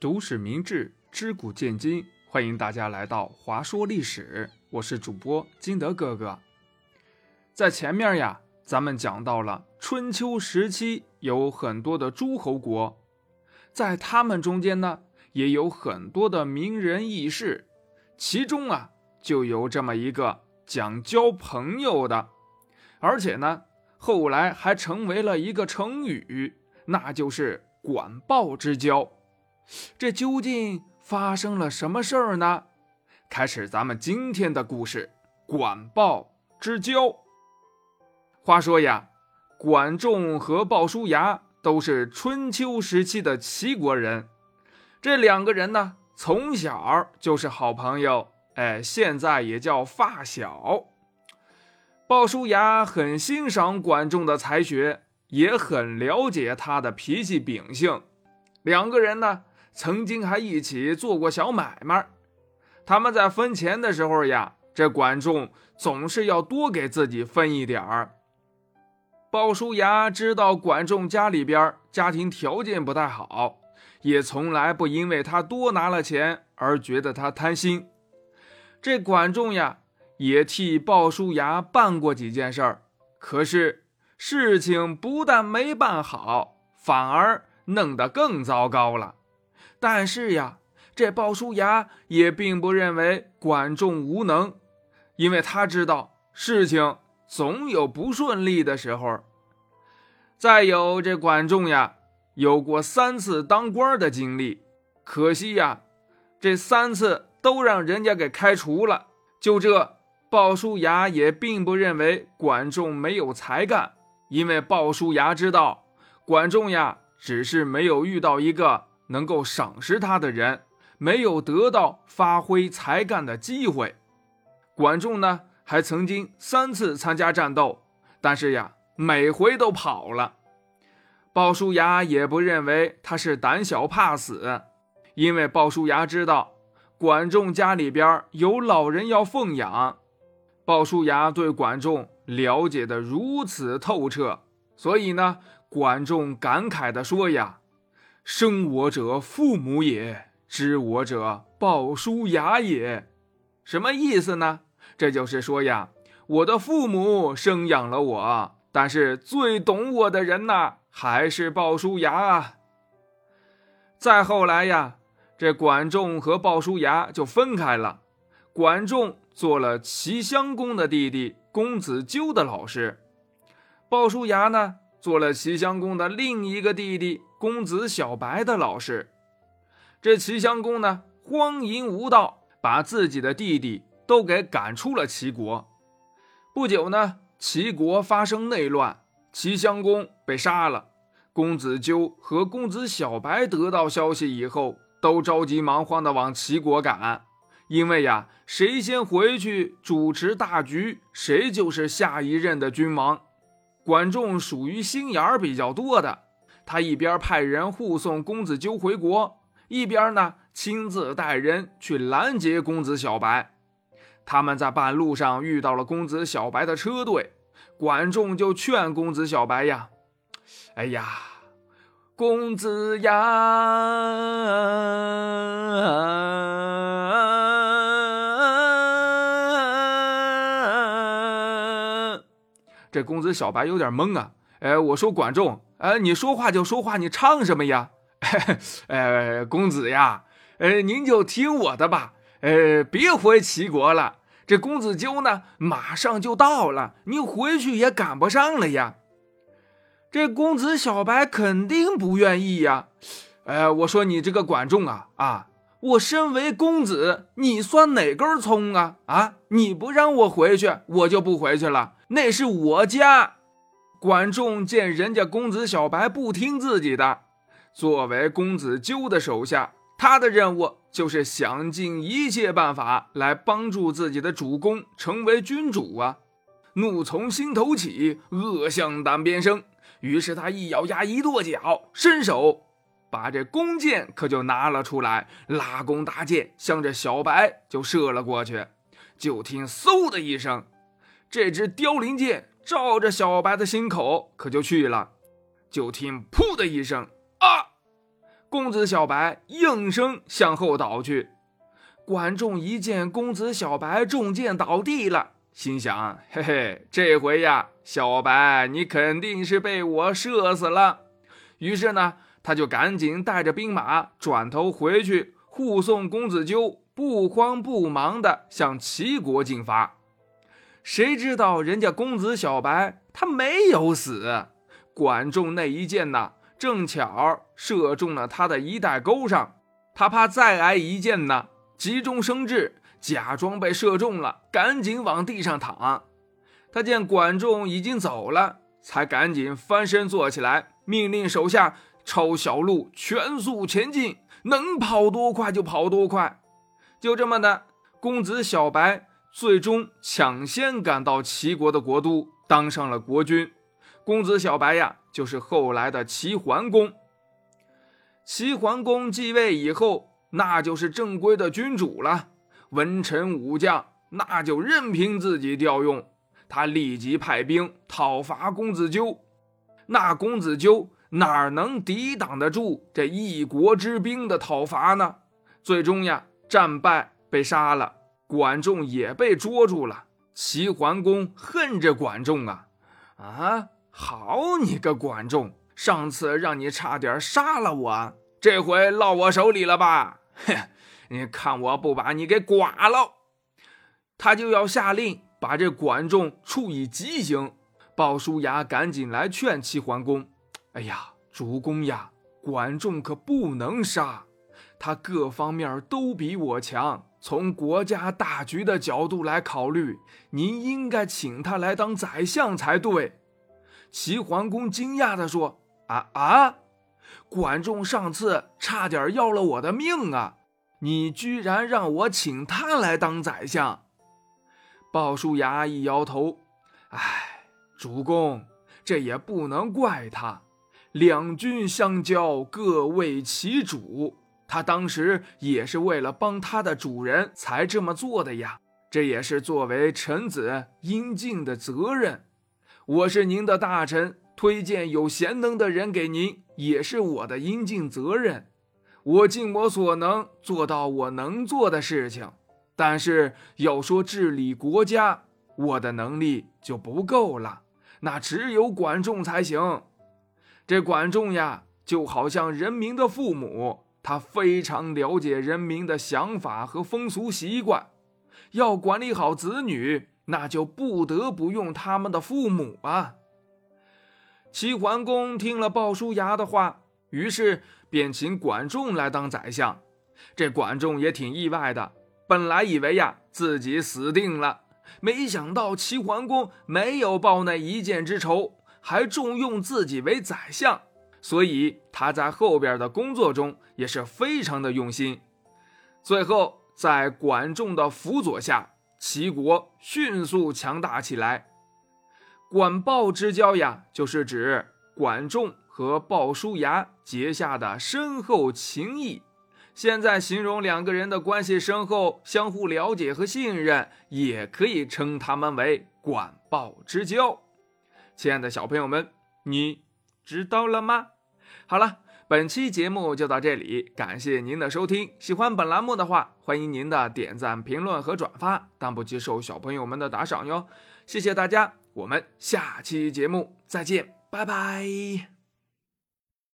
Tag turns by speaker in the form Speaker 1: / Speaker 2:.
Speaker 1: 读史明智，知古见今，欢迎大家来到华说历史。我是主播金德哥哥。在前面呀，咱们讲到了春秋时期有很多的诸侯国，在他们中间呢，也有很多的名人异士，其中啊，就有这么一个讲交朋友的，而且呢，后来还成为了一个成语，那就是管鲍之交。这究竟发生了什么事儿呢？开始咱们今天的故事——管鲍之交。话说呀，管仲和鲍叔牙都是春秋时期的齐国人，这两个人呢，从小就是好朋友，哎，现在也叫发小。鲍叔牙很欣赏管仲的才学，也很了解他的脾气秉性，两个人呢。曾经还一起做过小买卖，他们在分钱的时候呀，这管仲总是要多给自己分一点儿。鲍叔牙知道管仲家里边家庭条件不太好，也从来不因为他多拿了钱而觉得他贪心。这管仲呀，也替鲍叔牙办过几件事儿，可是事情不但没办好，反而弄得更糟糕了。但是呀，这鲍叔牙也并不认为管仲无能，因为他知道事情总有不顺利的时候。再有这管仲呀，有过三次当官的经历，可惜呀，这三次都让人家给开除了。就这，鲍叔牙也并不认为管仲没有才干，因为鲍叔牙知道管仲呀，只是没有遇到一个。能够赏识他的人，没有得到发挥才干的机会。管仲呢，还曾经三次参加战斗，但是呀，每回都跑了。鲍叔牙也不认为他是胆小怕死，因为鲍叔牙知道管仲家里边有老人要奉养。鲍叔牙对管仲了解的如此透彻，所以呢，管仲感慨地说呀。生我者父母也，知我者鲍叔牙也。什么意思呢？这就是说呀，我的父母生养了我，但是最懂我的人呐，还是鲍叔牙啊。再后来呀，这管仲和鲍叔牙就分开了。管仲做了齐襄公的弟弟公子纠的老师，鲍叔牙呢，做了齐襄公的另一个弟弟。公子小白的老师，这齐襄公呢荒淫无道，把自己的弟弟都给赶出了齐国。不久呢，齐国发生内乱，齐襄公被杀了。公子纠和公子小白得到消息以后，都着急忙慌的往齐国赶，因为呀，谁先回去主持大局，谁就是下一任的君王。管仲属于心眼儿比较多的。他一边派人护送公子纠回国，一边呢亲自带人去拦截公子小白。他们在半路上遇到了公子小白的车队，管仲就劝公子小白呀：“哎呀，公子呀，这公子小白有点懵啊。”哎，我说管仲，哎，你说话就说话，你唱什么呀？哎，公子呀，呃，您就听我的吧，呃，别回齐国了。这公子纠呢，马上就到了，您回去也赶不上了呀。这公子小白肯定不愿意呀。哎，我说你这个管仲啊，啊，我身为公子，你算哪根葱啊？啊，你不让我回去，我就不回去了，那是我家。管仲见人家公子小白不听自己的，作为公子纠的手下，他的任务就是想尽一切办法来帮助自己的主公成为君主啊！怒从心头起，恶向胆边生。于是他一咬牙，一跺脚，伸手把这弓箭可就拿了出来，拉弓搭箭，向着小白就射了过去。就听嗖的一声，这支凋零箭。照着小白的心口可就去了，就听“噗”的一声，啊！公子小白应声向后倒去。管仲一见公子小白中箭倒地了，心想：嘿嘿，这回呀，小白你肯定是被我射死了。于是呢，他就赶紧带着兵马转头回去护送公子纠，不慌不忙地向齐国进发。谁知道人家公子小白他没有死，管仲那一箭呢，正巧射中了他的衣带钩上，他怕再挨一箭呢。急中生智，假装被射中了，赶紧往地上躺。他见管仲已经走了，才赶紧翻身坐起来，命令手下抄小路全速前进，能跑多快就跑多快。就这么的，公子小白最终抢先赶到齐国的国都，当上了国君。公子小白呀，就是后来的齐桓公。齐桓公继位以后。那就是正规的君主了，文臣武将那就任凭自己调用。他立即派兵讨伐公子纠，那公子纠哪能抵挡得住这一国之兵的讨伐呢？最终呀，战败被杀了，管仲也被捉住了。齐桓公恨着管仲啊啊！好你个管仲，上次让你差点杀了我，这回落我手里了吧？哼，你看我不把你给剐了！他就要下令把这管仲处以极刑。鲍叔牙赶紧来劝齐桓公：“哎呀，主公呀，管仲可不能杀，他各方面都比我强。从国家大局的角度来考虑，您应该请他来当宰相才对。”齐桓公惊讶地说：“啊啊！”管仲上次差点要了我的命啊！你居然让我请他来当宰相？鲍叔牙一摇头：“哎，主公，这也不能怪他。两军相交，各为其主，他当时也是为了帮他的主人才这么做的呀。这也是作为臣子应尽的责任。我是您的大臣，推荐有贤能的人给您。”也是我的应尽责任，我尽我所能做到我能做的事情，但是要说治理国家，我的能力就不够了，那只有管仲才行。这管仲呀，就好像人民的父母，他非常了解人民的想法和风俗习惯，要管理好子女，那就不得不用他们的父母啊。齐桓公听了鲍叔牙的话，于是便请管仲来当宰相。这管仲也挺意外的，本来以为呀自己死定了，没想到齐桓公没有报那一箭之仇，还重用自己为宰相，所以他在后边的工作中也是非常的用心。最后，在管仲的辅佐下，齐国迅速强大起来。管鲍之交呀，就是指管仲和鲍叔牙结下的深厚情谊。现在形容两个人的关系深厚、相互了解和信任，也可以称他们为管鲍之交。亲爱的小朋友们，你知道了吗？好了，本期节目就到这里，感谢您的收听。喜欢本栏目的话，欢迎您的点赞、评论和转发，但不接受小朋友们的打赏哟。谢谢大家。我们下期节目再见，拜拜。